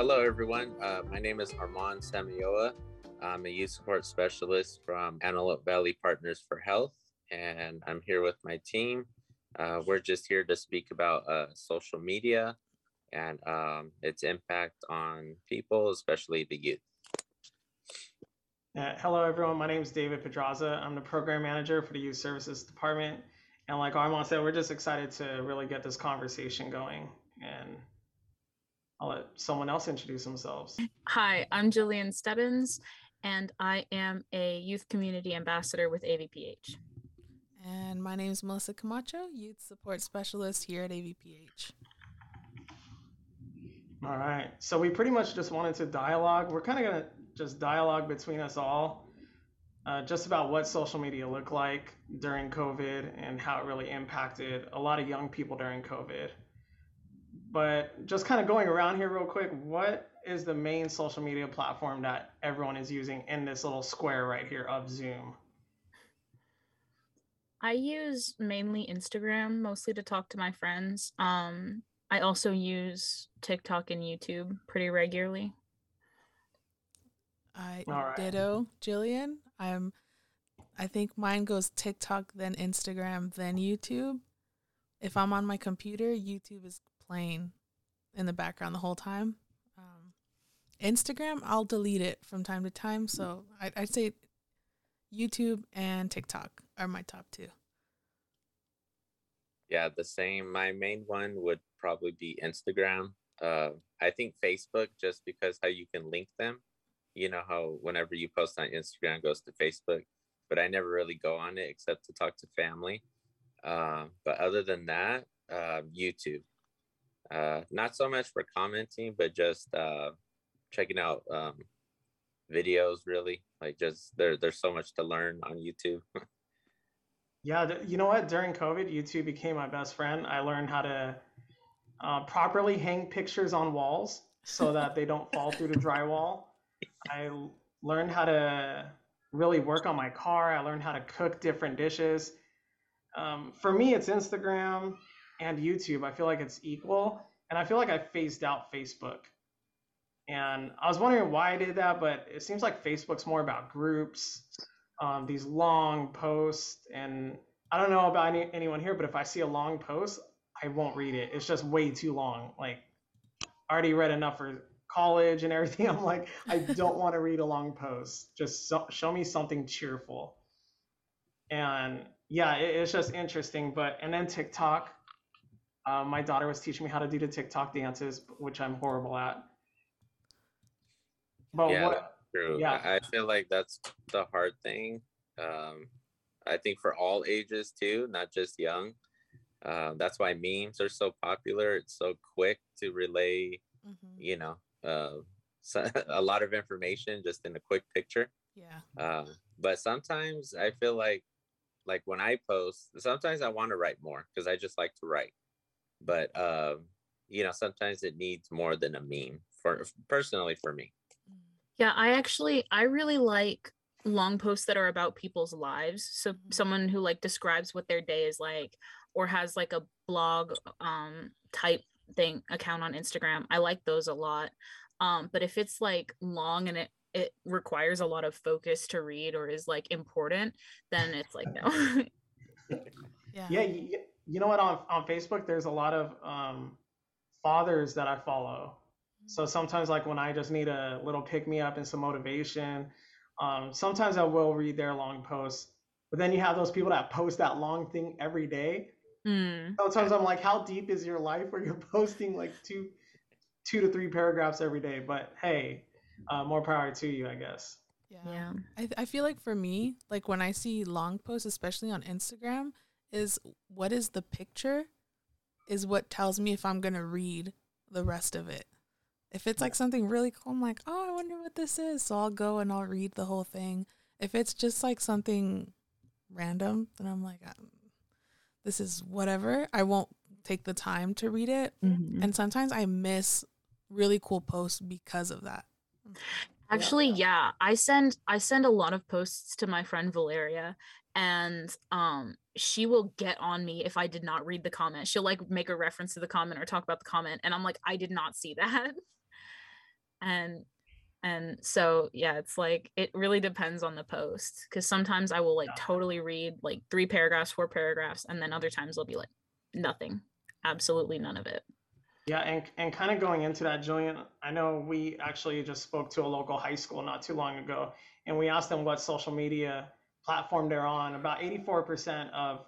hello, everyone. Uh, my name is Armand Samioa. I'm a youth support specialist from Antelope Valley Partners for Health, and I'm here with my team. Uh, we're just here to speak about uh, social media and um, its impact on people, especially the youth. Uh, hello, everyone. My name is David Pedraza. I'm the program manager for the Youth Services Department. And like Armand said, we're just excited to really get this conversation going. And I'll let someone else introduce themselves. Hi, I'm Jillian Stebbins, and I am a youth community ambassador with AVPH. And my name is Melissa Camacho, youth support specialist here at AVPH. All right. So we pretty much just wanted to dialogue. We're kind of going to just dialogue between us all uh, just about what social media looked like during COVID and how it really impacted a lot of young people during COVID. But just kind of going around here real quick, what is the main social media platform that everyone is using in this little square right here of Zoom? I use mainly Instagram mostly to talk to my friends. Um, I also use TikTok and YouTube pretty regularly. I right. ditto Jillian. I'm I think mine goes TikTok, then Instagram, then YouTube. If I'm on my computer, YouTube is playing in the background the whole time. Um, Instagram, I'll delete it from time to time. So I'd, I'd say YouTube and TikTok are my top two. Yeah, the same. My main one would probably be Instagram. Uh, I think Facebook, just because how you can link them. You know how whenever you post on Instagram, goes to Facebook, but I never really go on it except to talk to family. Uh, but other than that, uh, YouTube. Uh, not so much for commenting, but just uh, checking out um, videos. Really, like just there. There's so much to learn on YouTube. yeah, you know what? During COVID, YouTube became my best friend. I learned how to uh, properly hang pictures on walls so that they don't fall through the drywall. I learned how to really work on my car. I learned how to cook different dishes. Um, for me, it's Instagram and YouTube. I feel like it's equal. And I feel like I phased out Facebook. And I was wondering why I did that, but it seems like Facebook's more about groups, um, these long posts. And I don't know about any, anyone here, but if I see a long post, I won't read it. It's just way too long. Like, I already read enough for college and everything. I'm like, I don't want to read a long post. Just so, show me something cheerful. And yeah, it, it's just interesting. But and then TikTok, uh, my daughter was teaching me how to do the TikTok dances, which I'm horrible at. But yeah, what, true. Yeah, I feel like that's the hard thing. Um, I think for all ages too, not just young. Uh, that's why memes are so popular. It's so quick to relay, mm-hmm. you know, uh, so, a lot of information just in a quick picture. Yeah. Uh, but sometimes I feel like, like when I post, sometimes I want to write more because I just like to write. But um, you know, sometimes it needs more than a meme for personally for me. Yeah, I actually I really like long posts that are about people's lives. So mm-hmm. someone who like describes what their day is like or has like a blog um type thing account on Instagram. I like those a lot. Um, but if it's like long and it it requires a lot of focus to read or is like important, then it's like no. yeah. Yeah. You, you, know what? On on Facebook, there's a lot of um, fathers that I follow. So sometimes, like when I just need a little pick me up and some motivation, um, sometimes I will read their long posts. But then you have those people that post that long thing every day. Mm. Sometimes I'm like, how deep is your life where you're posting like two, two to three paragraphs every day? But hey, uh, more power to you, I guess. Yeah. yeah. I, I feel like for me, like when I see long posts, especially on Instagram, is what is the picture is what tells me if I'm going to read the rest of it. If it's like something really cool, I'm like, oh, I wonder what this is. So I'll go and I'll read the whole thing. If it's just like something random, then I'm like, this is whatever. I won't take the time to read it. Mm-hmm. And sometimes I miss really cool posts because of that. Actually, yeah. yeah. I send I send a lot of posts to my friend Valeria and um she will get on me if I did not read the comment. She'll like make a reference to the comment or talk about the comment and I'm like I did not see that. and and so yeah it's like it really depends on the post because sometimes i will like totally read like three paragraphs four paragraphs and then other times it'll be like nothing absolutely none of it Yeah, and and kind of going into that, Julian, I know we actually just spoke to a local high school not too long ago, and we asked them what social media platform they're on. About 84% of,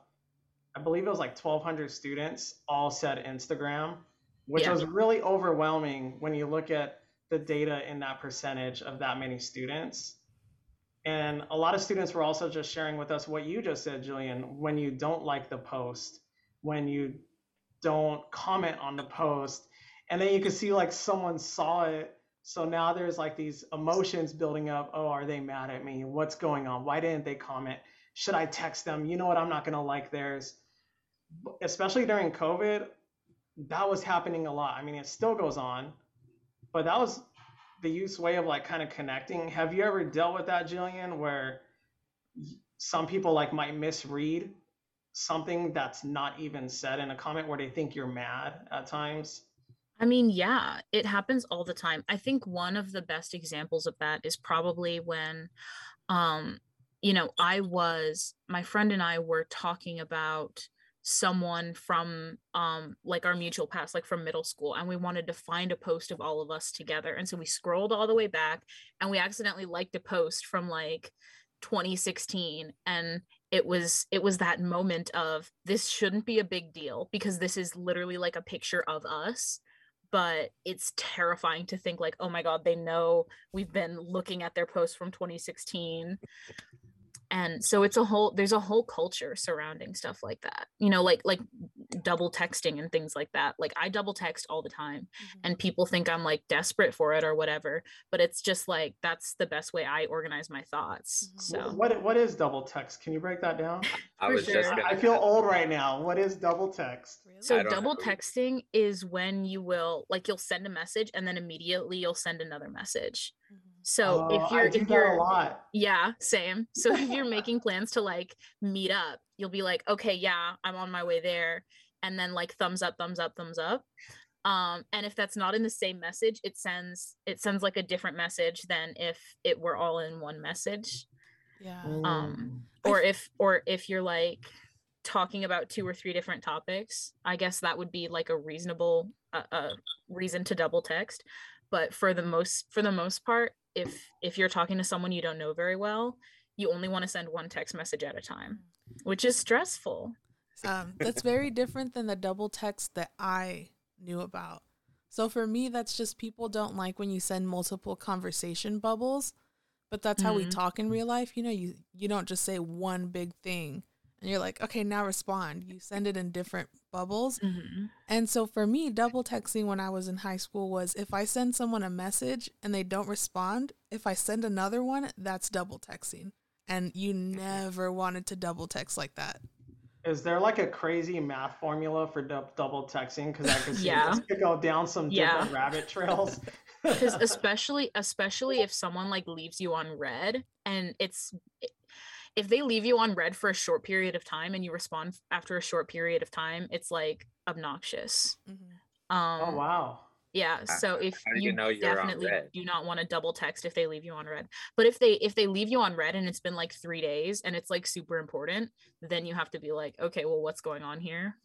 I believe it was like 1,200 students, all said Instagram, which Yeah. was really overwhelming when you look at the data in that percentage of that many students. And a lot of students were also just sharing with us what you just said, Julian. When you don't like the post, when you don't comment on the post, and then you can see like someone saw it. So now there's like these emotions building up. Oh, are they mad at me? What's going on? Why didn't they comment? Should I text them? You know what? I'm not going to like theirs. Especially during COVID, that was happening a lot. I mean, it still goes on, but that was the youth's way of like kind of connecting. Have you ever dealt with that, Jillian, where some people like might misread something that's not even said in a comment where they think you're mad at times? I mean, yeah, it happens all the time. I think one of the best examples of that is probably when, um, you know, I was, my friend and I were talking about someone from um like our mutual past like from middle school and we wanted to find a post of all of us together and so we scrolled all the way back and we accidentally liked a post from like 2016 and it was it was that moment of this shouldn't be a big deal because this is literally like a picture of us but it's terrifying to think like oh my god they know we've been looking at their post from 2016 and so it's a whole there's a whole culture surrounding stuff like that you know like like double texting and things like that like i double text all the time and people think i'm like desperate for it or whatever but it's just like that's the best way i organize my thoughts Mhm. So What what is double text? Can you break that down? I For was just sure. gonna I I feel old right now. What is double text? Really? So double know. texting is when you will like you'll send a message and then immediately you'll send another message. Mhm. So Oh, if you're if you're a lot. yeah, same. So if you're making plans to like meet up, you'll be like, okay, yeah, I'm on my way there. And then like thumbs up, thumbs up, thumbs up. Um, and if that's not in the same message, it sends it sends like a different message than if it were all in one message. Yeah. Um, or if or if you're like talking about two or three different topics i guess that would be like a reasonable uh, uh, reason to double text but for the most for the most part if if you're talking to someone you don't know very well you only want to send one text message at a time which is stressful um, that's very different than the double text that I knew about. So for me, that's just people don't like when you send multiple conversation bubbles, but that's how we Mhm. talk in real life. You know, you you don't just say one big thing and you're like, okay, now respond. You send it in different bubbles. Mhm. And so for me, double texting when I was in high school was if I send someone a message and they don't respond, if I send another one, that's double texting. And you never wanted to double text like that. Is there like a crazy math formula for dou- double texting? Because I could see Yeah. this could go down some different Yeah. rabbit trails. because especially especially if someone like leaves you on read and it's if they leave you on read for a short period of time and you respond after a short period of time it's like obnoxious Mhm. um oh wow. yeah so if how you you, know you're definitely do not want to double text if they leave you on read but if they if they leave you on read and it's been like three days and it's like super important then you have to be like okay well what's going on here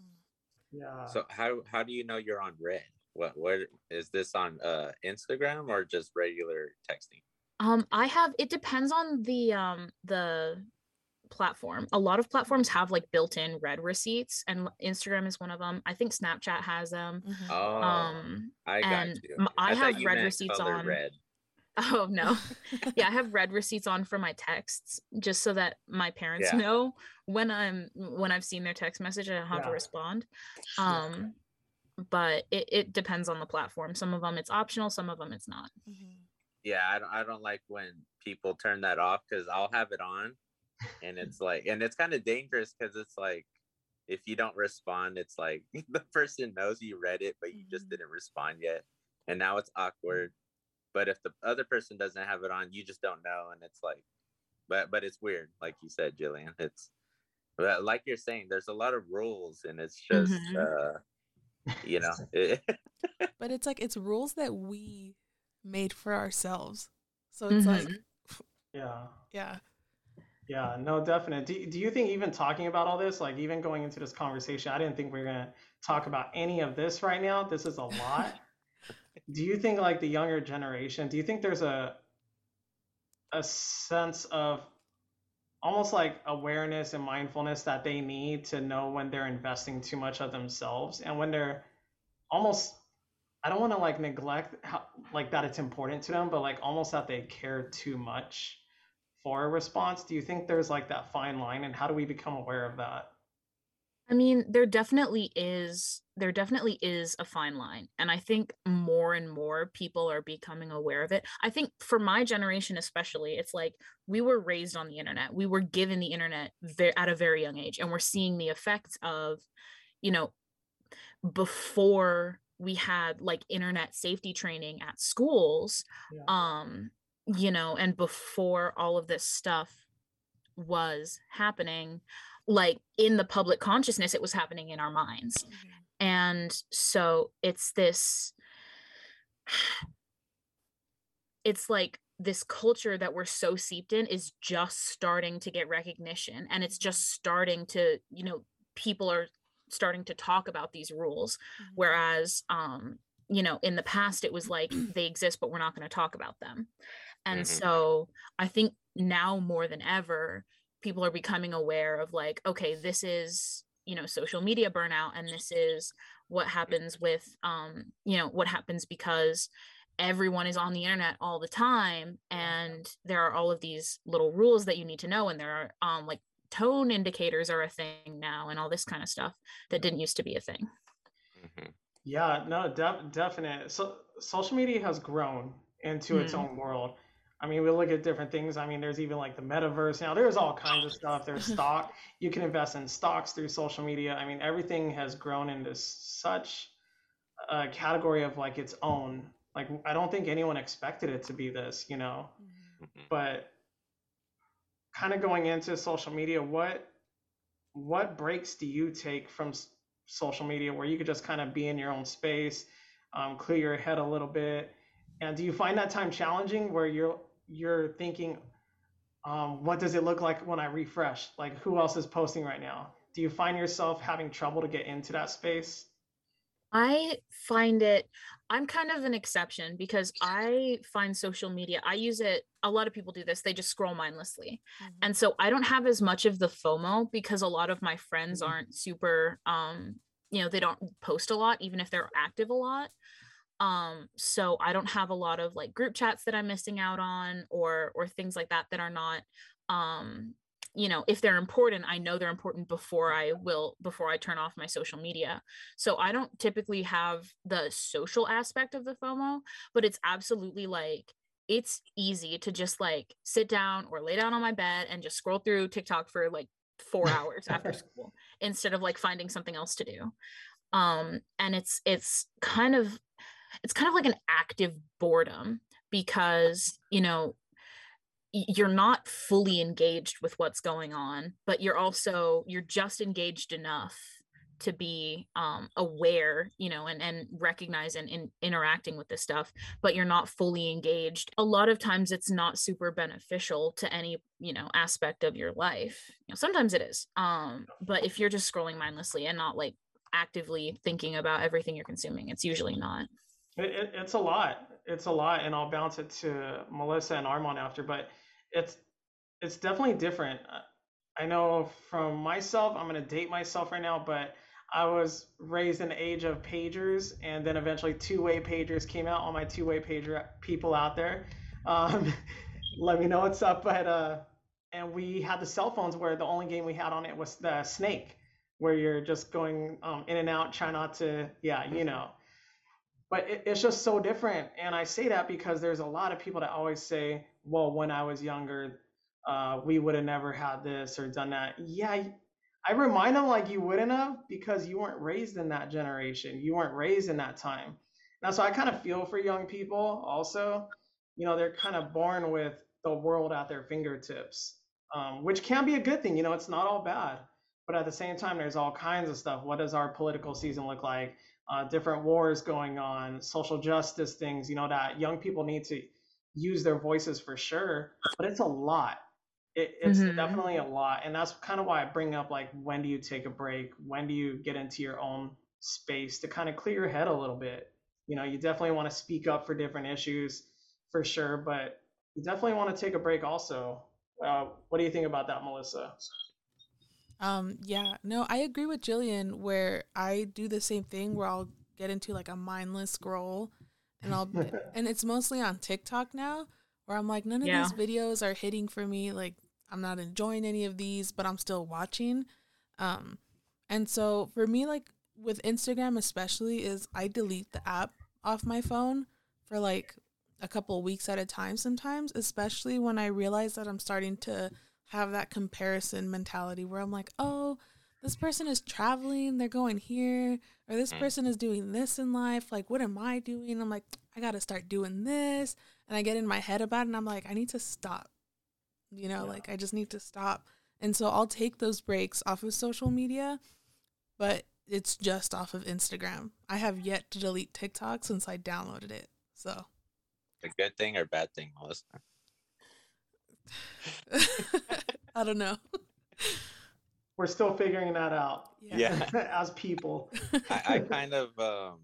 Yeah. So how how do you know you're on read? What what is this on uh Instagram or just regular texting? Um, I have it depends on the um the platform. A lot of platforms have like built-in read receipts, and Instagram is one of them. I think Snapchat has them. Mhm. Oh, Um, I got and you. m- I thought have you read receipts on. Read. oh no, yeah, I have read receipts on for my texts just so that my parents Yeah. know when I'm when I've seen their text message, I don't have to Yeah. respond. Yeah. Um, but it it depends on the platform. Some of them it's optional, some of them it's not. Mhm. Yeah, I don't I don't like when people turn that off because I'll have it on, and it's like, and it's kind of dangerous because it's like, if you don't respond, it's like the person knows you read it, but you just Mhm. didn't respond yet, and now it's awkward. But if the other person doesn't have it on, you just don't know, and it's like, but but it's weird, like you said, Jillian. It's but like you're saying, there's a lot of rules, and it's just, Mhm. uh, you know, But it's like it's rules that we made for ourselves. So it's like, Mhm. Yeah. yeah. Yeah, no, definite. Do, do you think even talking about all this, like even going into this conversation, I didn't think we were gonna talk about any of this right now. This is a lot. Do you think like the younger generation, do you think there's a a sense of almost like awareness and mindfulness that they need to know when they're investing too much of themselves and when they're almost I don't want to like neglect how like that it's important to them, but like almost that they care too much a response. Do you think there's like that fine line and how do we become aware of that? I mean, there definitely is there definitely is a fine line. And I think more and more people are becoming aware of it. I think for my generation especially, it's like we were raised on the internet. We were given the internet at a very young age and we're seeing the effects of, you know, before we had like internet safety training at schools, Yeah. um, you know, and before all of this stuff was happening, like in the public consciousness, it was happening in our minds. And so it's this, it's like this culture that we're so seeped in is just starting to get recognition and it's just starting to, you know, people are starting to talk about these rules Mhm. whereas um you know in the past it was like they exist but we're not going to talk about them and Mhm. so i think now more than ever people are becoming aware of like okay this is you know social media burnout and this is what happens with um you know what happens because everyone is on the internet all the time and there are all of these little rules that you need to know and there are um like tone indicators are a thing now and all this kind of stuff that didn't used to be a thing Mhm. Yeah, no, def- definite. So social media has grown into its Mhm. own world. I mean, we look at different things. I mean, there's even like the metaverse now. There's all kinds of stuff. There's stock. You can invest in stocks through social media. I mean, everything has grown into such a category of like its own. Like, I don't think anyone expected it to be this, you know. Mhm. Mhm. But kind of going into social media, what what breaks do you take from s- social media where you could just kind of be in your own space, um, clear your head a little bit, and do you find that time challenging where you're you're thinking, um, what does it look like when I refresh? Like who else is posting right now? Do you find yourself having trouble to get into that space? I find it, I'm kind of an exception because I find social media, I use it, a lot of people do this, they just scroll mindlessly. Mhm. And so I don't have as much of the FOMO because a lot of my friends Mhm. aren't super, um, you know, they don't post a lot, even if they're active a lot. Um, so I don't have a lot of like group chats that I'm missing out on or or things like that that are not um you know if they're important i know they're important before i will before i turn off my social media. So i don't typically have the social aspect of the fomo but it's absolutely like it's easy to just like sit down or lay down on my bed and just scroll through tiktok for like four hours after school instead of like finding something else to do. Um and it's it's kind of it's kind of like an active boredom because you know you're not fully engaged with what's going on but you're also you're just engaged enough to be um, aware you know and and recognize and, interacting with this stuff but you're not fully engaged. A lot of times it's not super beneficial to any you know aspect of your life. You know sometimes it is um but if you're just scrolling mindlessly and not like actively thinking about everything you're consuming it's usually not It, it, it's a lot. It's a lot, and I'll bounce it to Melissa and Armand after. But it's it's definitely different. Uh, I know from myself, I'm gonna date myself right now, but I was raised in the age of pagers, and then eventually two-way pagers came out. All my two-way pager people out there, um, let me know what's up. But uh, and we had the cell phones where the only game we had on it was the Snake, where you're just going um, in and out, try not to, yeah, you know but it, it's just so different and i say that because there's a lot of people that always say well when i was younger uh, we would have never had this or done that. Yeah I- remind them like you wouldn't have because you weren't raised in that generation. You weren't raised in that time. Now so i kind of feel for young people also. You know they're kind of born with the world at their fingertips um, which can be a good thing you know it's not all bad. But at the same time there's all kinds of stuff. What does our political season look like uh, different wars going on, social justice things, you know, that young people need to use their voices for sure, but it's a lot. It, it's Mhm. definitely a lot. And that's kind of why I bring up like, when do you take a break? When do you get into your own space to kind of clear your head a little bit? You know, you definitely want to speak up for different issues for sure, but you definitely want to take a break also. Uh, what do you think about that, Melissa? Um, yeah, no, I agree with Jillian where I do the same thing where I'll get into like a mindless scroll and I'll and it's mostly on TikTok now where I'm like none of Yeah. these videos are hitting for me like I'm not enjoying any of these but I'm still watching. Um and so for me like with Instagram especially is I delete the app off my phone for like a couple weeks at a time sometimes, especially when I realize that I'm starting to have that comparison mentality where I'm like, oh, this person is traveling, they're going here, or this Mm. person is doing this in life. Like, what am I doing? I'm like, I got to start doing this. And I get in my head about it and I'm like, I need to stop. You know, Yeah. like, I just need to stop. And so I'll take those breaks off of social media, but it's just off of Instagram. I have yet to delete TikTok since I downloaded it. So. A good thing or bad thing, Melissa? I don't know. We're still figuring that out Yeah. as people. I, I kind of um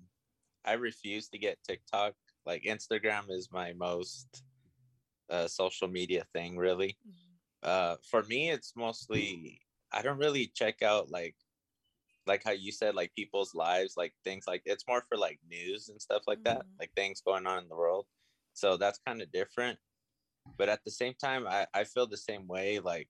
I refuse to get TikTok. Like Instagram is my most uh social media thing really. Uh for me it's mostly I don't really check out like like how you said like people's lives like things like it's more for like news and stuff like that Mhm. like things going on in the world so that's kind of different but at the same time I, I feel the same way like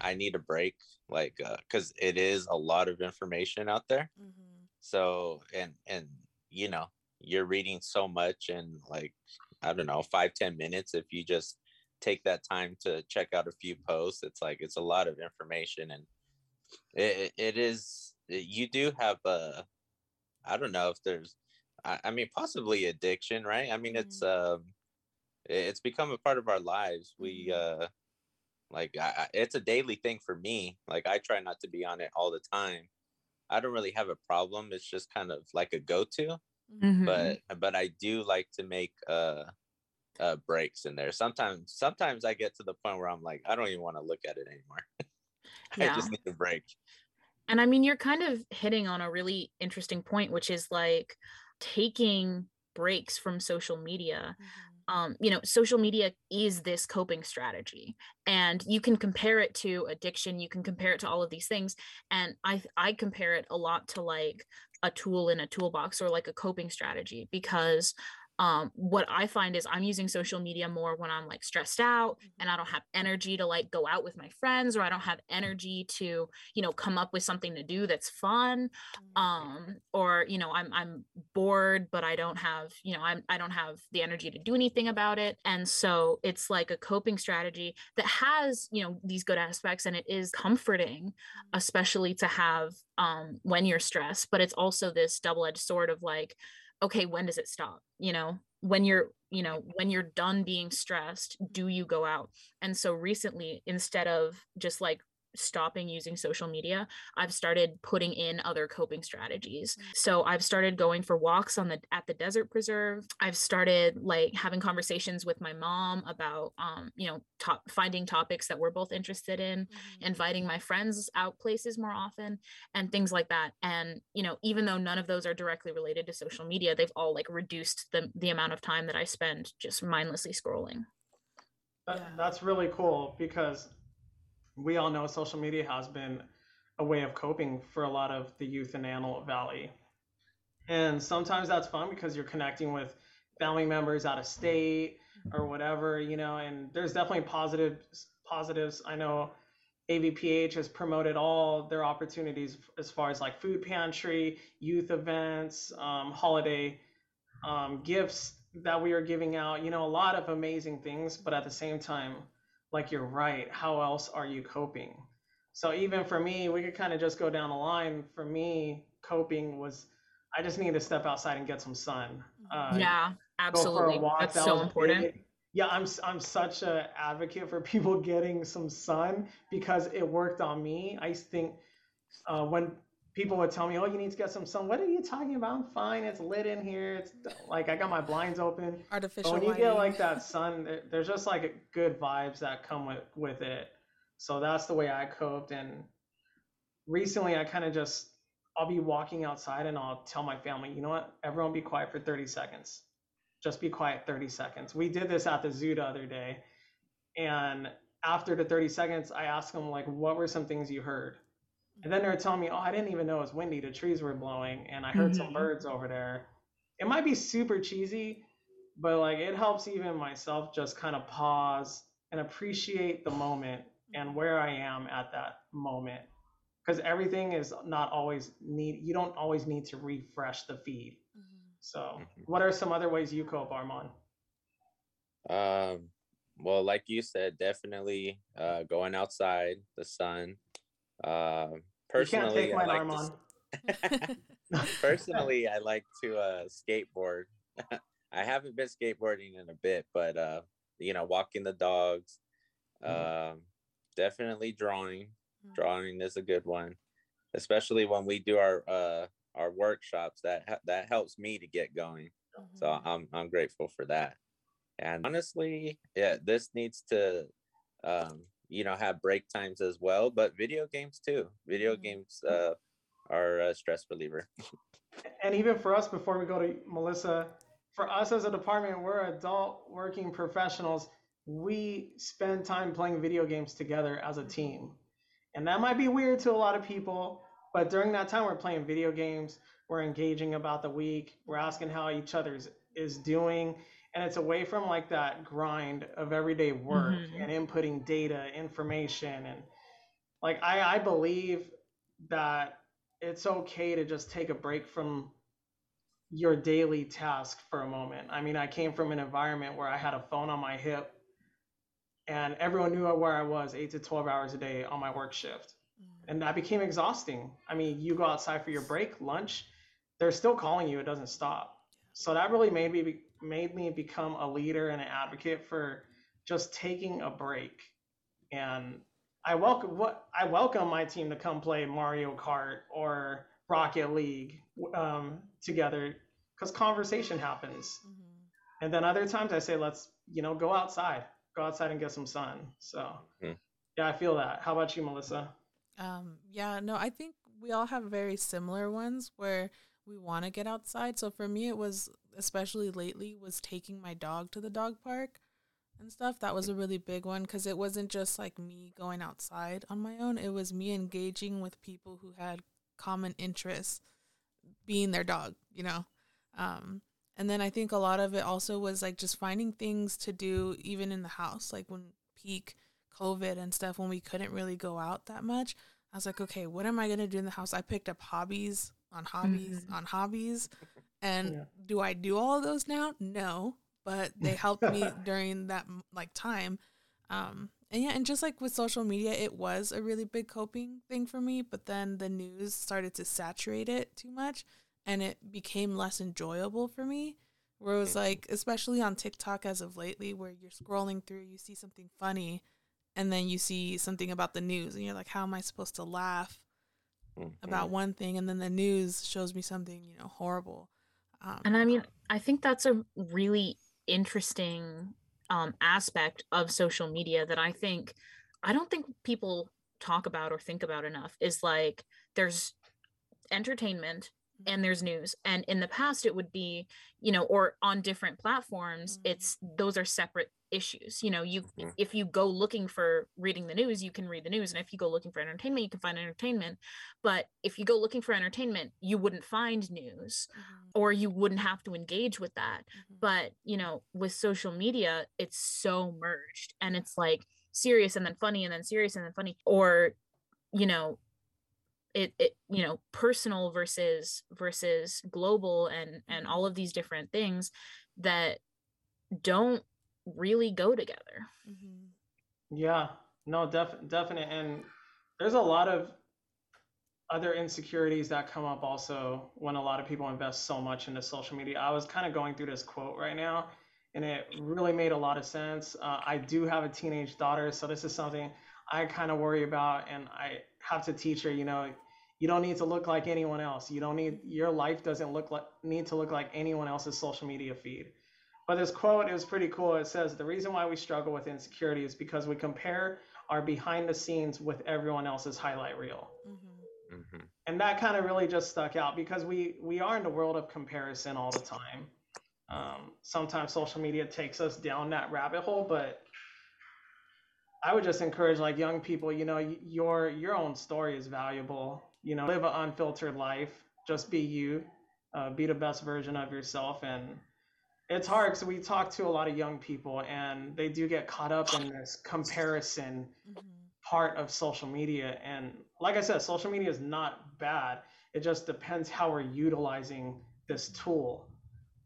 i need a break like uh because it is a lot of information out there. Mhm. so and and you know you're reading so much in like i don't know five ten minutes if you just take that time to check out a few posts it's like it's a lot of information and it, it is you do have a i don't know if there's I, I mean possibly addiction right? I mean it's um it's become a part of our lives. We Mhm. uh like I, I- it's a daily thing for me. Like i try not to be on it all the time. I don't really have a problem. It's just kind of like a go-to Mhm. but but i do like to make uh uh breaks in there. Sometimes sometimes i get to the point where i'm like i don't even want to look at it anymore. I just need a break. And I mean, you're kind of hitting on a really interesting point, which is like taking breaks from social media. Um, you know, social media is this coping strategy, and you can compare it to addiction. You can compare it to all of these things, and I I compare it a lot to like a tool in a toolbox or like a coping strategy because um what i find is i'm using social media more when i'm like stressed out and i don't have energy to like go out with my friends or i don't have energy to you know come up with something to do that's fun. Mhm. um or you know i'm i'm bored but i don't have you know i'm i don't have the energy to do anything about it. And so it's like a coping strategy that has you know these good aspects and it is comforting especially to have um when you're stressed but it's also this double-edged sword of like okay when does it stop? You know when you're you know when you're done being stressed do you go out? And so recently instead of just like stopping using social media i've started putting in other coping strategies Mm. so i've started going for walks on the at the desert preserve i've started like having conversations with my mom about um you know top finding topics that we're both interested in Mhm. inviting my friends out places more often and things like that and you know even though none of those are directly related to social media they've all like reduced the the amount of time that i spend just mindlessly scrolling That, Yeah. That's really cool because we all know social media has been a way of coping for a lot of the youth in Antelope Valley. And sometimes that's fun because you're connecting with family members out of state or whatever, you know, and there's definitely positives positives. I know AVPH has promoted all their opportunities as far as like food pantry, youth events, um, holiday um, gifts that we are giving out, you know, a lot of amazing things, but at the same time, like you're right, how else are you coping? So even for me, we could kind of just go down the line. For me, coping was I just need to step outside and get some sun. Uh, yeah absolutely that's That so important big. Yeah, I'm s- I'm such a advocate for people getting some sun because it worked on me. I think uh, when people would tell me, "Oh, you need to get some sun." What are you talking about? I'm fine. It's lit in here. It's like I got my blinds open. Artificial. But when you lighting. get like that sun, there's just like good vibes that come with with it. So that's the way I coped. And recently, I kind of just I'll be walking outside and I'll tell my family, you know what? Everyone be quiet for 30 seconds. Just be quiet 30 seconds. We did this at the zoo the other day. And after the 30 seconds, I asked them like, what were some things you heard? And then they're telling me, oh, I didn't even know it was windy. The trees were blowing, and I heard some Mhm. birds over there. It might be super cheesy, but like it helps even myself just kind of pause and appreciate the moment and where I am at that moment. Because everything is not always need. You don't always need to refresh the feed. Mhm. So, Mhm. what are some other ways you cope, Armand? Um, well, like you said, definitely uh, going outside, the sun. Um, You can't personally, take I mine, like Armand. to, personally, I like to uh, skateboard. I haven't been skateboarding in a bit, but uh, you know, walking the dogs. Mhm. Um, definitely drawing. Mhm. Drawing is a good one, especially when we do our uh, our workshops. That ha- that helps me to get going. So Mhm. I'm I'm grateful for that. And honestly, yeah, this needs to um, you know have break times as well, but video games too. Video Mhm. games uh, are a stress reliever. and even for us before we go to melissa for us as a department we're adult working professionals we spend time playing video games together as a team and that might be weird to a lot of people but during that time we're playing video games we're engaging about the week we're asking how each other's is doing and it's away from like that grind of everyday work Mhm. and inputting data information and like I, I believe that it's okay to just take a break from your daily task for a moment. I mean, I came from an environment where I had a phone on my hip and everyone knew where I was 8 to 12 hours a day on my work shift. Mhm. And that became exhausting. I mean, you go outside for your break, lunch, they're still calling you, it doesn't stop. So that really made me made me become a leader and an advocate for just taking a break. And I welcome what I welcome my team to come play Mario Kart or Rocket League um, together because conversation happens. Mhm. And then other times I say, let's you know go outside, go outside and get some sun. So Mhm. yeah, I feel that. How about you, Melissa? Um, yeah, no, I think we all have very similar ones where we want to get outside. So for me, it was especially lately was taking my dog to the dog park and stuff. That was a really big one because it wasn't just like me going outside on my own. It was me engaging with people who had common interests, being their dog, you know. Um, and then I think a lot of it also was like just finding things to do even in the house, like when peak COVID and stuff, when we couldn't really go out that much. I was like, okay, what am I gonna do in the house? I picked up hobbies on hobbies Mhm. on hobbies, and Yeah. do I do all of those now? No, but they helped me during that like time. Um, and yeah, and just like with social media, it was a really big coping thing for me. But then the news started to saturate it too much, and it became less enjoyable for me. Where it was like, especially on TikTok as of lately, where you're scrolling through, you see something funny, and then you see something about the news, and you're like, how am I supposed to laugh Mhm. about one thing, and then the news shows me something, you know, horrible. Um, And I mean, I think that's a really interesting um, aspect of social media that I think I don't think people talk about or think about enough is like there's entertainment and there's news. And in the past it would be you know or on different platforms Mhm. it's those are separate issues. You know you Mhm. if you go looking for reading the news you can read the news. And if you go looking for entertainment you can find entertainment. But if you go looking for entertainment you wouldn't find news mhm, or you wouldn't have to engage with that. Mhm. but you know with social media it's so merged and it's like serious and then funny and then serious and then funny. Or you know it, it you know personal versus versus global and and all of these different things that don't really go together Mhm. Yeah, no, def- definite. And there's a lot of other insecurities that come up also when a lot of people invest so much into social media. I was kind of going through this quote right now, and it really made a lot of sense. Uh, I do have a teenage daughter, so this is something I kind of worry about, and I have to teach her, you know, you don't need to look like anyone else. You don't need your life doesn't look like need to look like anyone else's social media feed. But this quote is pretty cool. It says the reason why we struggle with insecurity is because we compare our behind the scenes with everyone else's highlight reel. Mm-hmm. Mm-hmm. And that kind of really just stuck out because we we are in the world of comparison all the time. Um, sometimes social media takes us down that rabbit hole, but I would just encourage like young people, you know, your your own story is valuable. You know, live an unfiltered life. Just be you. Uh, be the best version of yourself. And it's hard because we talk to a lot of young people, and they do get caught up in this comparison mm-hmm. part of social media. And like I said, social media is not bad. It just depends how we're utilizing this tool.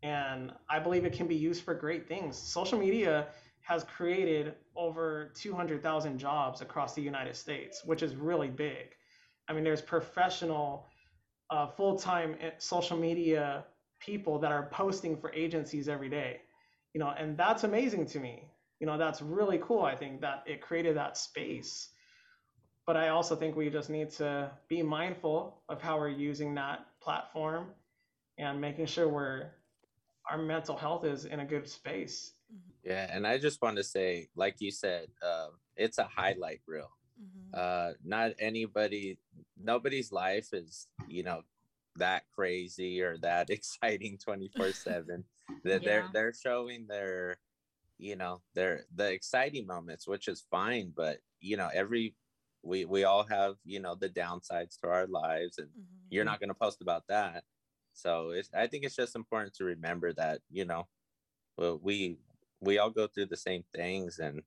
And I believe it can be used for great things. Social media has created over 200,000 jobs across the United States, which is really big. I mean, there's professional, uh, full time eh, social media people that are posting for agencies every day, you know, and that's amazing to me. You know, that's really cool. I think that it created that space. But I also think we just need to be mindful of how we're using that platform and making sure we're our mental health is in a good space. Yeah, and I just want to say, like you said, uh, it's a highlight reel. Mm-hmm. Uh, not anybody, nobody's life is, you know, that crazy or that exciting 24 seven that they're, they're showing their, you know, their, the exciting moments, which is fine. But, you know, every, we, we all have, you know, the downsides to our lives and mm-hmm. you're not going to post about that. So it's, I think it's just important to remember that, you know, well, we, we all go through the same things and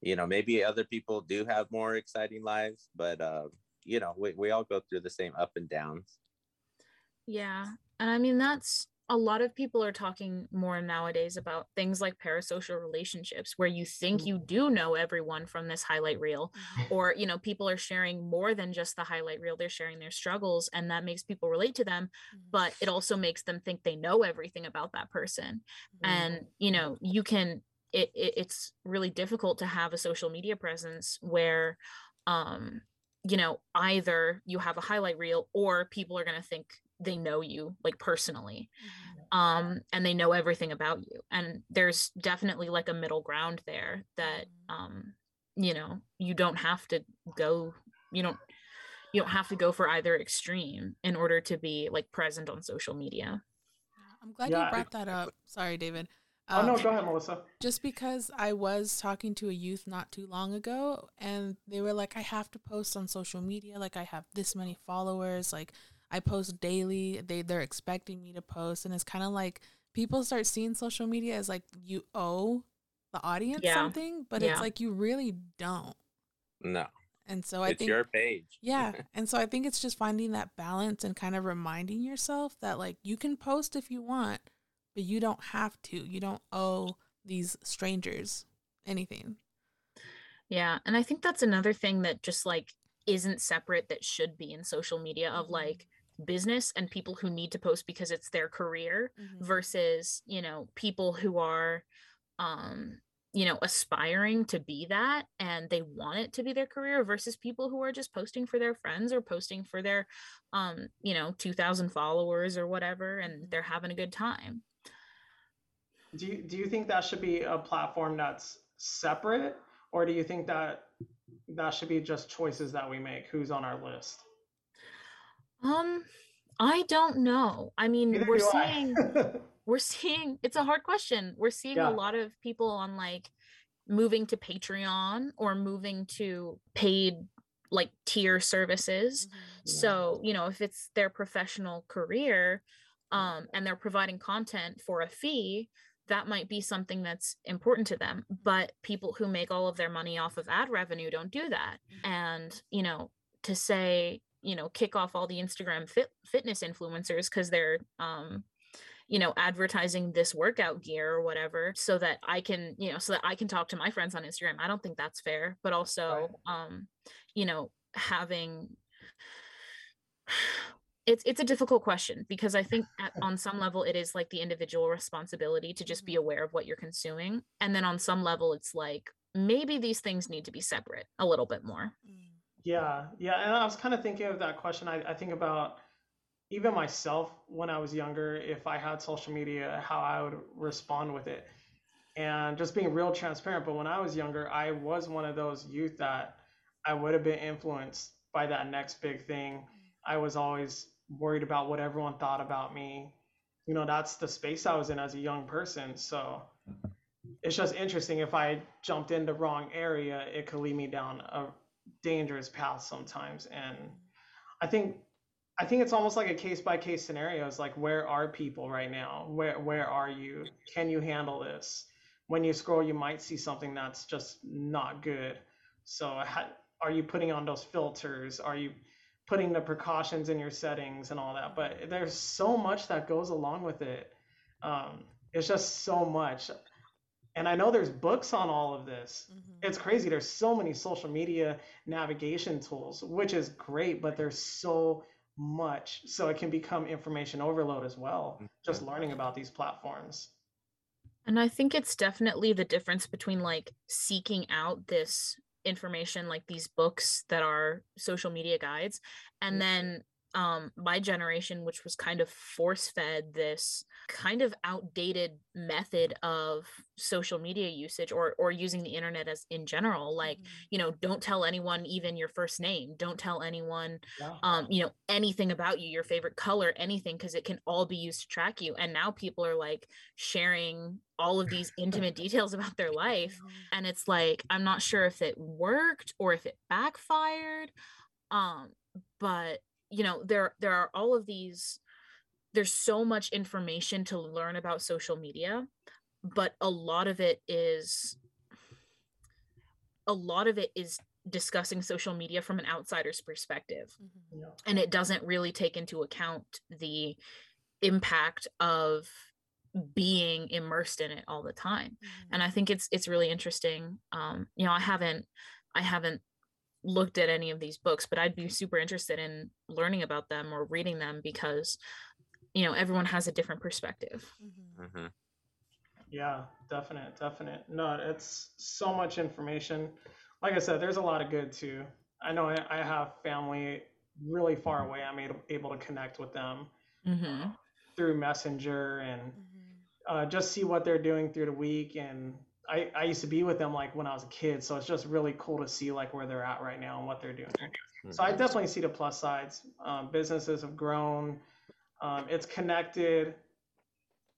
you know maybe other people do have more exciting lives but uh you know we, we all go through the same up and downs. Yeah and i mean that's a lot of people are talking more nowadays about things like parasocial relationships where you think you mm-hmm. do know everyone from this highlight reel mm-hmm. or you know people are sharing more than just the highlight reel they're sharing their struggles and that makes people relate to them but it also makes them think they know everything about that person and you know you can it, it it's really difficult to have a social media presence where um you know either you have a highlight reel or people are going to think they know you like personally mm-hmm. um and they know everything about you and there's definitely like a middle ground there that mm-hmm. um you know you don't have to go you don't you don't have to go for either extreme in order to be like present on social media i'm glad yeah, you brought that up sorry david um, oh no go ahead melissa just because i was talking to a youth not too long ago and they were like i have to post on social media like i have this many followers like I post daily. They they're expecting me to post, and it's kind of like people start seeing social media as like you owe the audience yeah. something, but yeah. it's like you really don't. No. And so I it's think your page. yeah. And so I think it's just finding that balance and kind of reminding yourself that like you can post if you want, but you don't have to. You don't owe these strangers anything. Yeah. And I think that's another thing that just like isn't separate that should be in social media of mm-hmm. like business and people who need to post because it's their career mm-hmm. versus you know people who are um you know aspiring to be that and they want it to be their career versus people who are just posting for their friends or posting for their um you know 2000 followers or whatever and they're mm-hmm. having a good time do you do you think that should be a platform that's separate or do you think that that should be just choices that we make who's on our list um, I don't know. I mean, Neither we're seeing we're seeing it's a hard question. We're seeing yeah. a lot of people on like moving to Patreon or moving to paid like tier services. Mm-hmm. So, you know, if it's their professional career um and they're providing content for a fee, that might be something that's important to them. But people who make all of their money off of ad revenue don't do that. Mm-hmm. And, you know, to say you know kick off all the instagram fit, fitness influencers because they're um you know advertising this workout gear or whatever so that i can you know so that i can talk to my friends on instagram i don't think that's fair but also right. um you know having it's it's a difficult question because i think at, on some level it is like the individual responsibility to just be mm-hmm. aware of what you're consuming and then on some level it's like maybe these things need to be separate a little bit more mm. Yeah, yeah, and I was kind of thinking of that question. I, I think about even myself when I was younger, if I had social media, how I would respond with it. And just being real transparent. But when I was younger, I was one of those youth that I would have been influenced by that next big thing. I was always worried about what everyone thought about me. You know, that's the space I was in as a young person. So it's just interesting if I jumped in the wrong area, it could lead me down a dangerous path sometimes. And I think I think it's almost like a case by case scenario. It's like where are people right now? Where where are you? Can you handle this? When you scroll, you might see something that's just not good. So are you putting on those filters? Are you putting the precautions in your settings and all that? But there's so much that goes along with it. Um, it's just so much and I know there's books on all of this. Mm-hmm. It's crazy. There's so many social media navigation tools, which is great, but there's so much. So it can become information overload as well, mm-hmm. just learning about these platforms. And I think it's definitely the difference between like seeking out this information, like these books that are social media guides, and mm-hmm. then um my generation which was kind of force fed this kind of outdated method of social media usage or or using the internet as in general like mm-hmm. you know don't tell anyone even your first name don't tell anyone yeah. um you know anything about you your favorite color anything because it can all be used to track you and now people are like sharing all of these intimate details about their life and it's like i'm not sure if it worked or if it backfired um but you know there there are all of these there's so much information to learn about social media but a lot of it is a lot of it is discussing social media from an outsider's perspective mm-hmm. yeah. and it doesn't really take into account the impact of being immersed in it all the time mm-hmm. and i think it's it's really interesting um you know i haven't i haven't looked at any of these books, but I'd be super interested in learning about them or reading them because, you know, everyone has a different perspective. Mm-hmm. Mm-hmm. Yeah, definite, definite. No, it's so much information. Like I said, there's a lot of good too. I know I, I have family really far away. I'm able, able to connect with them mm-hmm. uh, through Messenger and mm-hmm. uh, just see what they're doing through the week and I, I used to be with them like when I was a kid, so it's just really cool to see like where they're at right now and what they're doing. Mm-hmm. So I definitely see the plus sides. Um, businesses have grown. Um, it's connected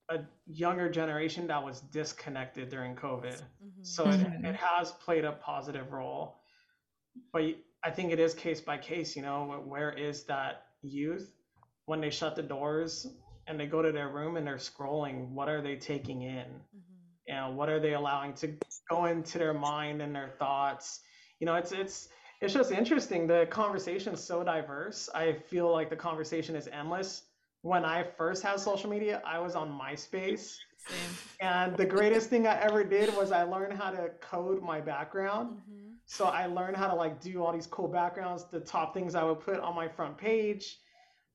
a younger generation that was disconnected during COVID. Mm-hmm. So it, it has played a positive role. But I think it is case by case, you know, where is that youth when they shut the doors and they go to their room and they're scrolling, what are they taking in? Mm-hmm you know what are they allowing to go into their mind and their thoughts? You know it's it's it's just interesting. The conversation is so diverse. I feel like the conversation is endless. When i first had social media i was on myspace. Same. and the greatest thing i ever did was i learned how to code my background. Mm-hmm. so i learned how to like do all these cool backgrounds. The top things i would put on my front page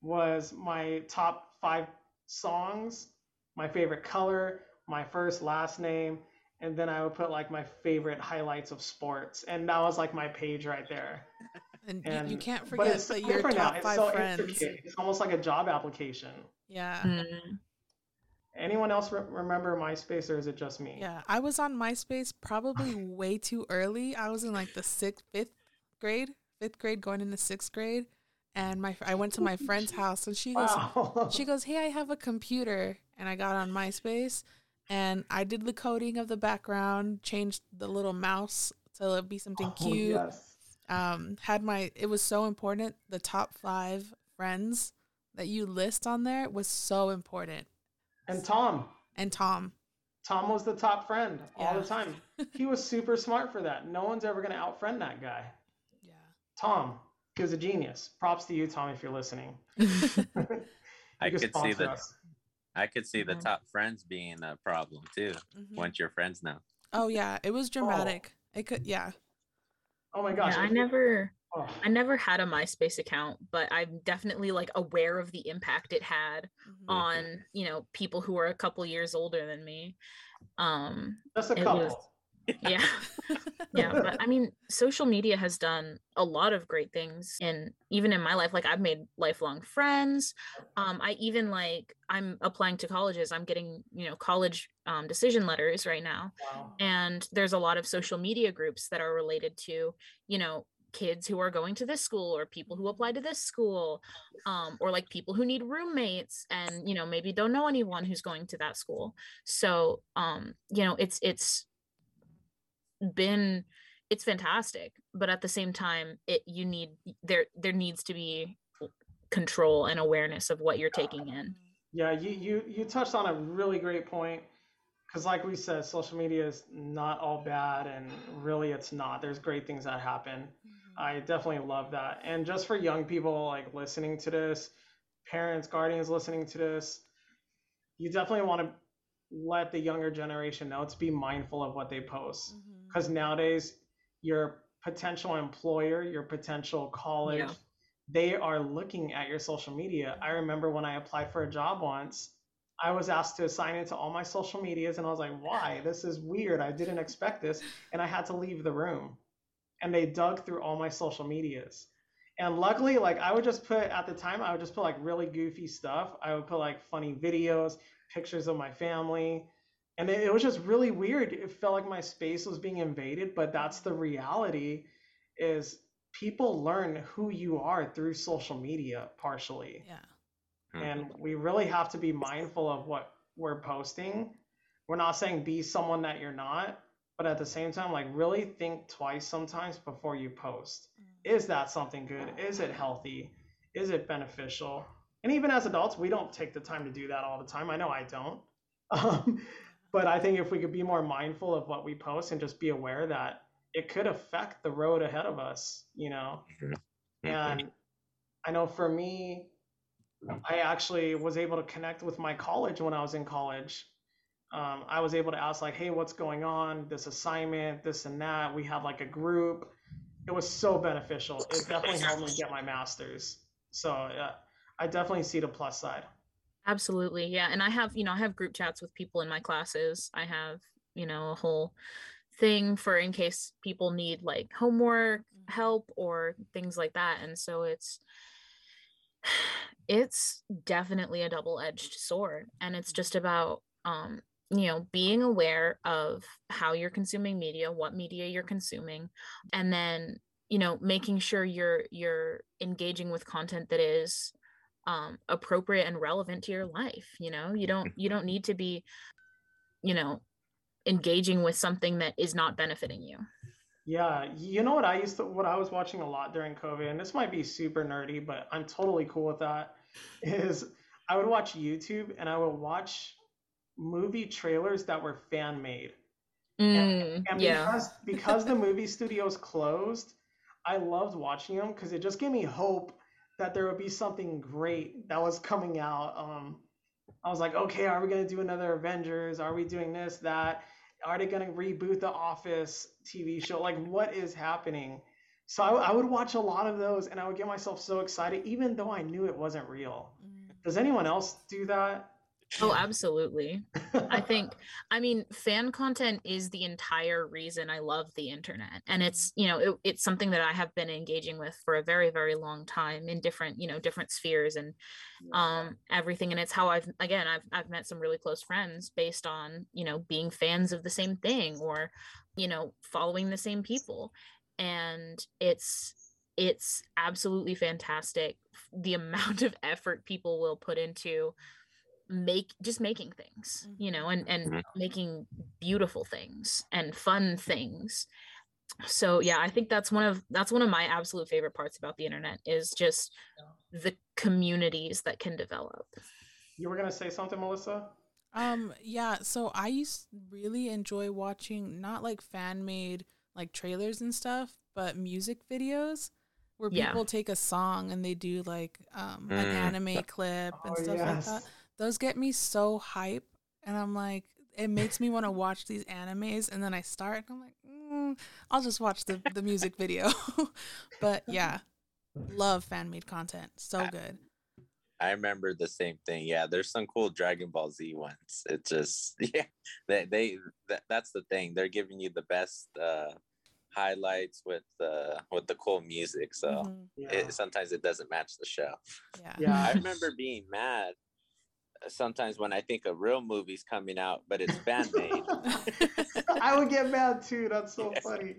was my top five songs my favorite color my first last name, and then I would put like my favorite highlights of sports, and that was like my page right there. And, and you, can't forget that your top now. five so friends. Intricate. It's almost like a job application. Yeah. Mm-hmm. Anyone else re- remember MySpace, or is it just me? Yeah, I was on MySpace probably way too early. I was in like the sixth, fifth grade, fifth grade, going into sixth grade, and my I went to my friend's house, and she goes, wow. she goes, "Hey, I have a computer," and I got on MySpace, and I did the coding of the background, changed the little mouse to be something oh, cute. Yes. Um, had my it was so important. The top five friends that you list on there was so important. And Tom. And Tom. Tom was the top friend yeah. all the time. he was super smart for that. No one's ever gonna outfriend that guy. Yeah. Tom, he was a genius. Props to you, Tom, if you're listening. I could see that. I could see the mm-hmm. top friends being a problem too. Mm-hmm. Once you're friends know. Oh yeah, it was dramatic. Oh. It could yeah. Oh my gosh. Yeah, I never oh. I never had a MySpace account, but I'm definitely like aware of the impact it had mm-hmm. on, you know, people who are a couple years older than me. Um Just a couple. Was, yeah yeah but i mean social media has done a lot of great things and even in my life like i've made lifelong friends um i even like i'm applying to colleges i'm getting you know college um, decision letters right now Wow. and there's a lot of social media groups that are related to you know kids who are going to this school or people who apply to this school um, or like people who need roommates and you know maybe don't know anyone who's going to that school so um you know it's it's been it's fantastic but at the same time it you need there there needs to be control and awareness of what you're taking in Yeah, you you you touched on a really great point because, like we said, social media is not all bad, and really, it's not. There's great things that happen. Mm-hmm. I definitely love that. And just for young people like listening to this, parents, guardians listening to this, you definitely want to let the younger generation know to be mindful of what they post. Mm-hmm. Because nowadays, your potential employer, your potential college, Yeah. they are looking at your social media. I remember when I applied for a job once, I was asked to assign it to all my social medias, and I was like, why? This is weird. I didn't expect this. And I had to leave the room. And they dug through all my social medias. And luckily, like I would just put at the time, I would just put like really goofy stuff. I would put like funny videos, pictures of my family. And it, it was just really weird. It felt like my space was being invaded, but that's the reality is people learn who you are through social media partially. Yeah. Hmm. And we really have to be mindful of what we're posting. We're not saying be someone that you're not, but at the same time, like really think twice sometimes before you post. Mm. Is that something good? Is it healthy? Is it beneficial? And even as adults, we don't take the time to do that all the time. I know I don't. Um, but I think if we could be more mindful of what we post and just be aware that it could affect the road ahead of us, you know? And I know for me, I actually was able to connect with my college when I was in college. Um, I was able to ask like, "Hey, what's going on? This assignment, this and that." We had like a group. It was so beneficial. It definitely helped me get my master's. So uh, I definitely see the plus side. Absolutely. Yeah. And I have, you know, I have group chats with people in my classes. I have, you know, a whole thing for in case people need like homework Mhm. help or things like that. And so it's it's definitely a double-edged sword and it's just about um you know being aware of how you're consuming media what media you're consuming and then you know making sure you're you're engaging with content that is um appropriate and relevant to your life you know you don't you don't need to be you know engaging with something that is not benefiting you Yeah, you know what I used to what I was watching a lot during COVID, and this might be super nerdy, but I'm totally cool with that. Is I would watch YouTube and I would watch movie trailers that were fan made. Mm, And yeah because because the movie studios closed, I loved watching them because it just gave me hope that there would be something great that was coming out. Um, I was like, okay, are we gonna do another Avengers? Are we doing this, that? Are they gonna reboot the Office TV show? Like, what is happening? So I, I would watch a lot of those, and I would get myself so excited, even though I knew it wasn't real. Mm. Does anyone else do that? Oh absolutely I think, I mean, fan content is the entire reason I love the internet. And it's, you know, it, it's something that I have been engaging with for a very, very long time in different, you know, different spheres and um everything. And it's how I've again I've I've met some really close friends based on, you know, being fans of the same thing or, you know, following the same people. And it's it's absolutely fantastic the amount of effort people will put into make just making things you know and and Mhm. making beautiful things and fun things so yeah i think that's one of that's one of my absolute favorite parts about the internet is just the communities that can develop you were gonna say something, Melissa? Um, yeah, so I used really enjoy watching not like fan made like trailers and stuff, but music videos where Yeah. people take a song and they do like um an Mm. anime clip and Oh, stuff like that. Those get me so hype and I'm like it makes me want to watch these animes and then I start and I'm like, mm, I'll just watch the the music video. but yeah, love fan made content. So good. I remember the same thing. Yeah, there's some cool Dragon Ball Z ones. It just yeah, they they that, that's the thing. They're giving you the best uh highlights with uh with the cool music. So Mhm. Yeah. it, sometimes it doesn't match the show. Yeah. Yeah. I remember being mad sometimes when I think a real movie's coming out, but it's fan made. I would get mad too. That's so Yes. funny.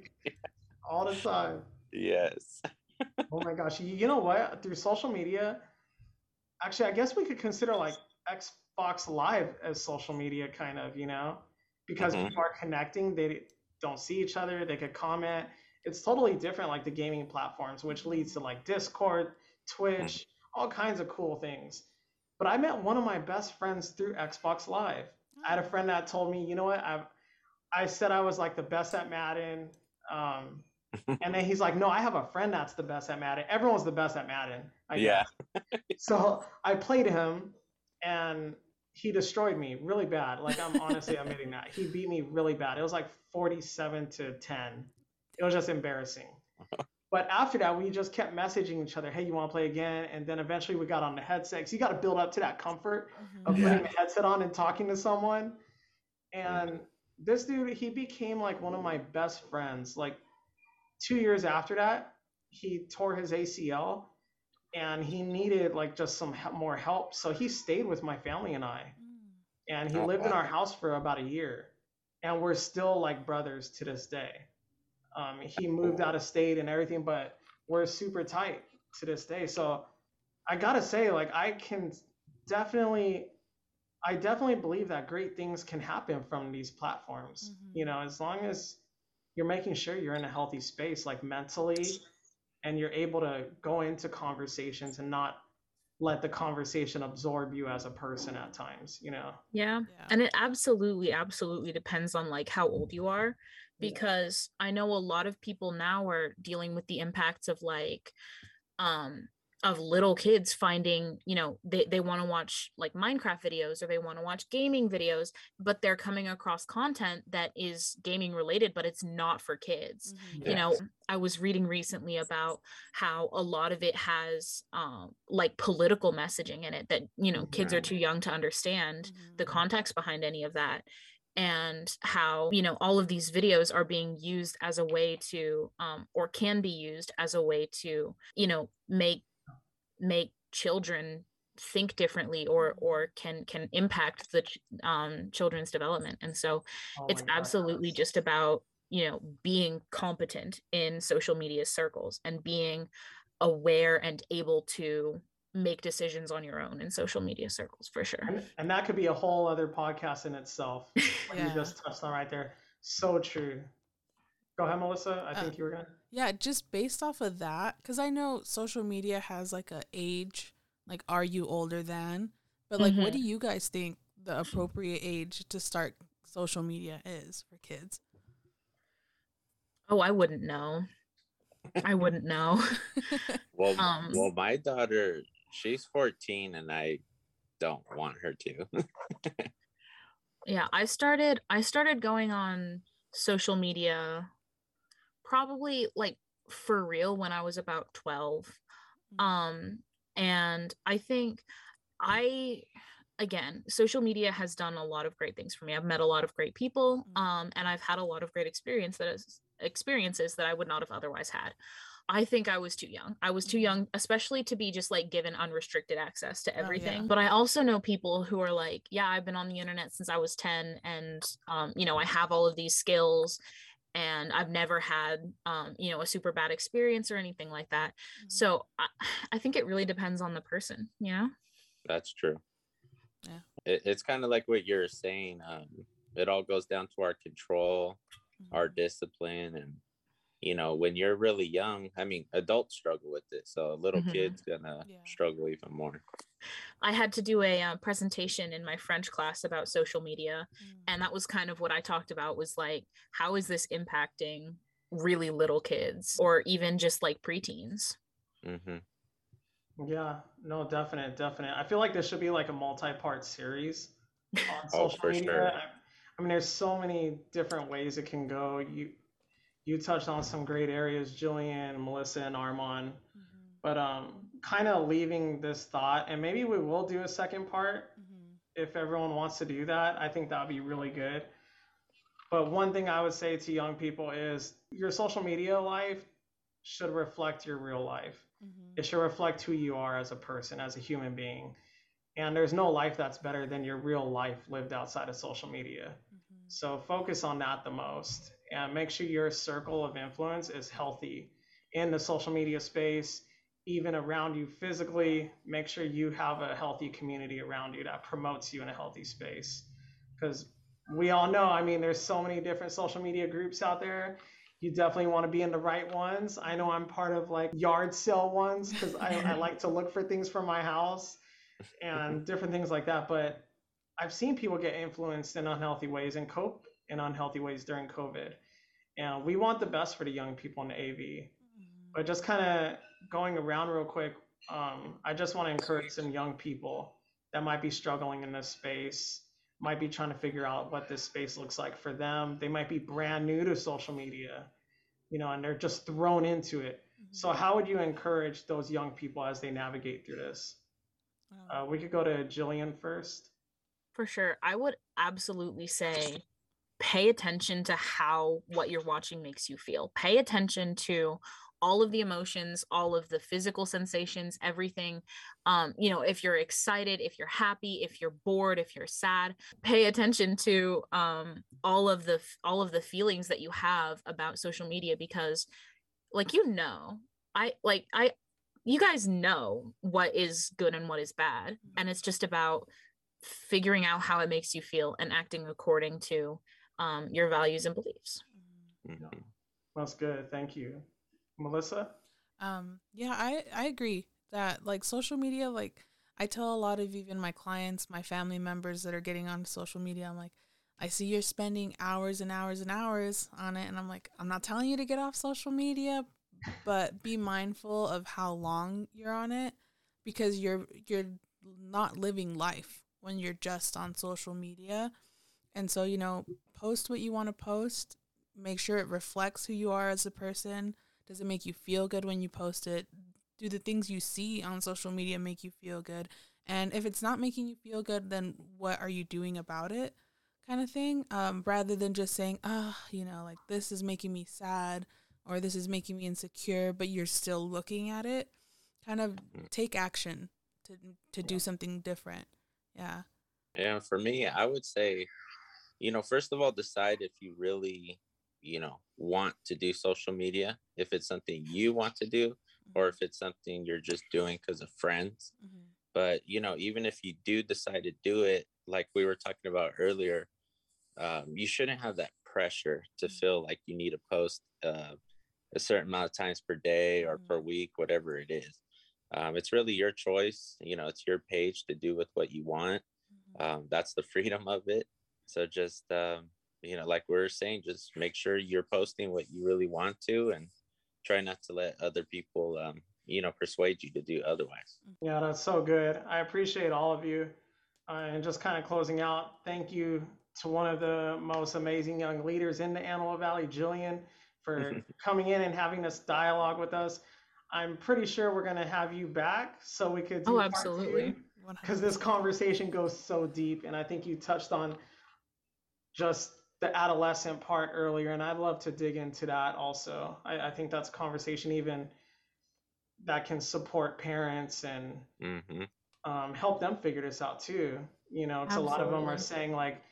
All the time. yes. Oh my gosh. You, you know what? Through social media, actually, I guess we could consider like Xbox Live as social media, kind of, you know? Because Mhm. people are connecting, they don't see each other, they could comment. It's totally different, like the gaming platforms, which leads to like Discord, Twitch, all kinds of cool things. But I met one of my best friends through Xbox Live. I had a friend that told me, you know what, I, I said I was like the best at Madden. Um, and then he's like, no, I have a friend that's the best at Madden. Everyone's the best at Madden. I Yeah. So I played him and he destroyed me really bad. Like I'm honestly admitting that. He beat me really bad. It was like 47 to 10. It was just embarrassing. But after that, we just kept messaging each other, hey, you want to play again? And then eventually we got on the headset. 'cause you got to build up to that comfort Mhm. of Yeah. putting the headset on and talking to someone. And this dude, he became like one of my best friends. Like two years after that, he tore his ACL and he needed like just some more help. So he stayed with my family and I. Mm. And he Oh, lived in our house for about a year. And we're still like brothers to this day. Um, he moved out of state and everything, but we're super tight to this day. So I gotta say, like, I can definitely, I definitely believe that great things can happen from these platforms. Mhm. You know, as long as you're making sure you're in a healthy space, like mentally, and you're able to go into conversations and not let the conversation absorb you as a person at times. You know. Yeah. Yeah. And it absolutely, absolutely depends on like how old you are. Yeah. Because I know a lot of people now are dealing with the impacts of like um of little kids finding, you know, they, they want to watch like Minecraft videos or they want to watch gaming videos, but they're coming across content that is gaming related, but it's not for kids Mhm. you know i was reading recently about how a lot of it has um, like political messaging in it that you know kids are too young to understand Mhm. the context behind any of that and how you know all of these videos are being used as a way to um, or can be used as a way to you know make make children think differently or or can can impact the ch- um, children's development. And so Oh it's absolutely just about you know being competent in social media circles and being aware and able to make decisions on your own in social media circles for sure And, and that could be a whole other podcast in itself. Yeah. you just touched on right there. So true. Go ahead, Melissa. I Uh, think you were gonna. Yeah, just based off of that, because I know social media has like a age, like are you older than? But like, what do you guys think the appropriate age to start social media is for kids? oh i wouldn't know i wouldn't know Well, Um, well, my daughter, she's 14, and I don't want her to. yeah i started i started going on social media probably like for real when i was about 12 um and i think i again social media has done a lot of great things for me i've met a lot of great people Mhm. um and i've had a lot of great experience that is experiences that i would not have otherwise had i think i was too young i was too Mhm. young especially to be just like given unrestricted access to Oh, yeah. everything but i also know people who are like yeah i've been on the internet since i was 10 and um you know i have all of these skills and i've never had um you know a super bad experience or anything like that Mhm. so I, I think it really depends on the person, you know? That's true. Yeah. It, it's kind of like what you're saying. Um, it all goes down to our control, our Mhm. discipline, and you know, when you're really young, I mean, adults struggle with it, so a little Mhm. kid's gonna Yeah. struggle even more. I had to do a uh, presentation in my French class about social media, Mm. and that was kind of what I talked about was like, how is this impacting really little kids or even just like preteens? hmm Yeah, no, definite, definite. I feel like this should be like a multi-part series on Oh, social for media. sure. I, I mean, there's so many different ways it can go. You you touched on some great areas, Jillian, Melissa, and Armand. Mhm. But um, kind of leaving this thought, and maybe we will do a second part Mm-hmm. if everyone wants to do that. I think that would be really good. But one thing I would say to young people is your social media life should reflect your real life. Mm-hmm. It should reflect who you are as a person, as a human being. And there's no life that's better than your real life lived outside of social media. Mm-hmm. So focus on that the most and make sure your circle of influence is healthy in the social media space, even around you physically. Make sure you have a healthy community around you that promotes you in a healthy space. Because we all know, I mean, there's so many different social media groups out there. You definitely want to be in the right ones. I know I'm part of like yard sale ones because I, I like to look for things for my house and different things like that. But I've seen people get influenced in unhealthy ways and cope in unhealthy ways during COVID. And we want the best for the young people in the AV. Mm-hmm. But just kind of going around real quick, um, I just want to encourage some young people that might be struggling in this space, might be trying to figure out what this space looks like for them. They might be brand new to social media, you know, and they're just thrown into it. So, Mm-hmm. how would you encourage those young people as they navigate through this? Oh. Uh, we could go to Jillian first. For sure. I would absolutely say pay attention to how what you're watching makes you feel. Pay attention to all of the emotions, all of the physical sensations, everything. Um, you know, if you're excited, if you're happy, if you're bored, if you're sad, pay attention to um all of the all of the feelings that you have about social media because like you know, I like I you guys know what is good and what is bad and it's just about figuring out how it makes you feel and acting according to um, your values and beliefs. Mm-hmm. Mhm. That's good. Thank you. Melissa? Um, yeah, I, I agree that like social media, like I tell a lot of even my clients, my family members that are getting on social media, I'm like, I see you're spending hours and hours and hours on it. And I'm like, I'm not telling you to get off social media, but be mindful of how long you're on it because you're, you're not living life when you're just on social media. And so, you know, post what you want to post, make sure it reflects who you are as a person. Does it make you feel good when you post it? Do the things you see on social media make you feel good? And if it's not making you feel good, then what are you doing about it? Kind of thing. Um, rather than just saying, ah, you know, like this is making me sad or this is making me insecure, but you're still looking at it. Kind of take action to to do something different. Yeah. Yeah, for me, I would say, you know, first of all, decide if you really, you know, want to do social media, if it's something you want to do, or if it's something you're just doing because of friends. Mhm. But, you know, even if you do decide to do it, like we were talking about earlier, um, you shouldn't have that pressure to feel like you need to post uh, a certain amount of times per day or Mhm. per week, whatever it is. Um, it's really your choice. You know, it's your page to do with what you want Mhm. um, that's the freedom of it so just um, you know like we are saying just make sure you're posting what you really want to and try not to let other people um, you know persuade you to do otherwise Yeah, that's so good. I appreciate all of you. Uh, and just kind of closing out, thank you to one of the most amazing young leaders in the Antelope Valley, Jillian, for coming in and having this dialogue with us. I'm pretty sure we're going to have you back so we could do Oh, absolutely. because this conversation goes so deep and i think you touched on just the adolescent part earlier and i'd love to dig into that also i, I think that's a conversation even that can support parents and hmm um, help them figure this out too you know because a lot of them are saying like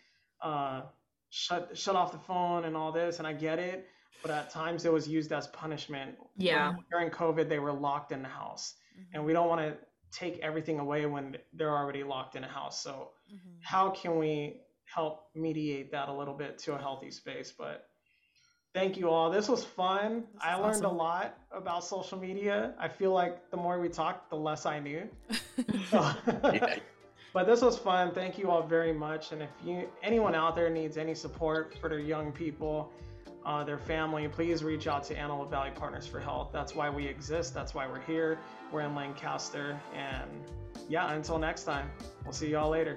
uh, shut shut off the phone and all this and i get it but at times it was used as punishment Yeah. When- during covid they were locked in the house Mhm. and we don't want to take everything away when they're already locked in a house. So Mhm. how can we help mediate that a little bit to a healthy space? But thank you all. This was fun. This I learned awesome. a lot about social media. I feel like the more we talked, the less I knew. So- but this was fun. Thank you all very much. And if you anyone out there needs any support for their young people, uh, their family, please reach out to Antelope Valley Partners for Health. That's why we exist. That's why we're here. We're in Lancaster. And yeah, until next time, we'll see y'all later.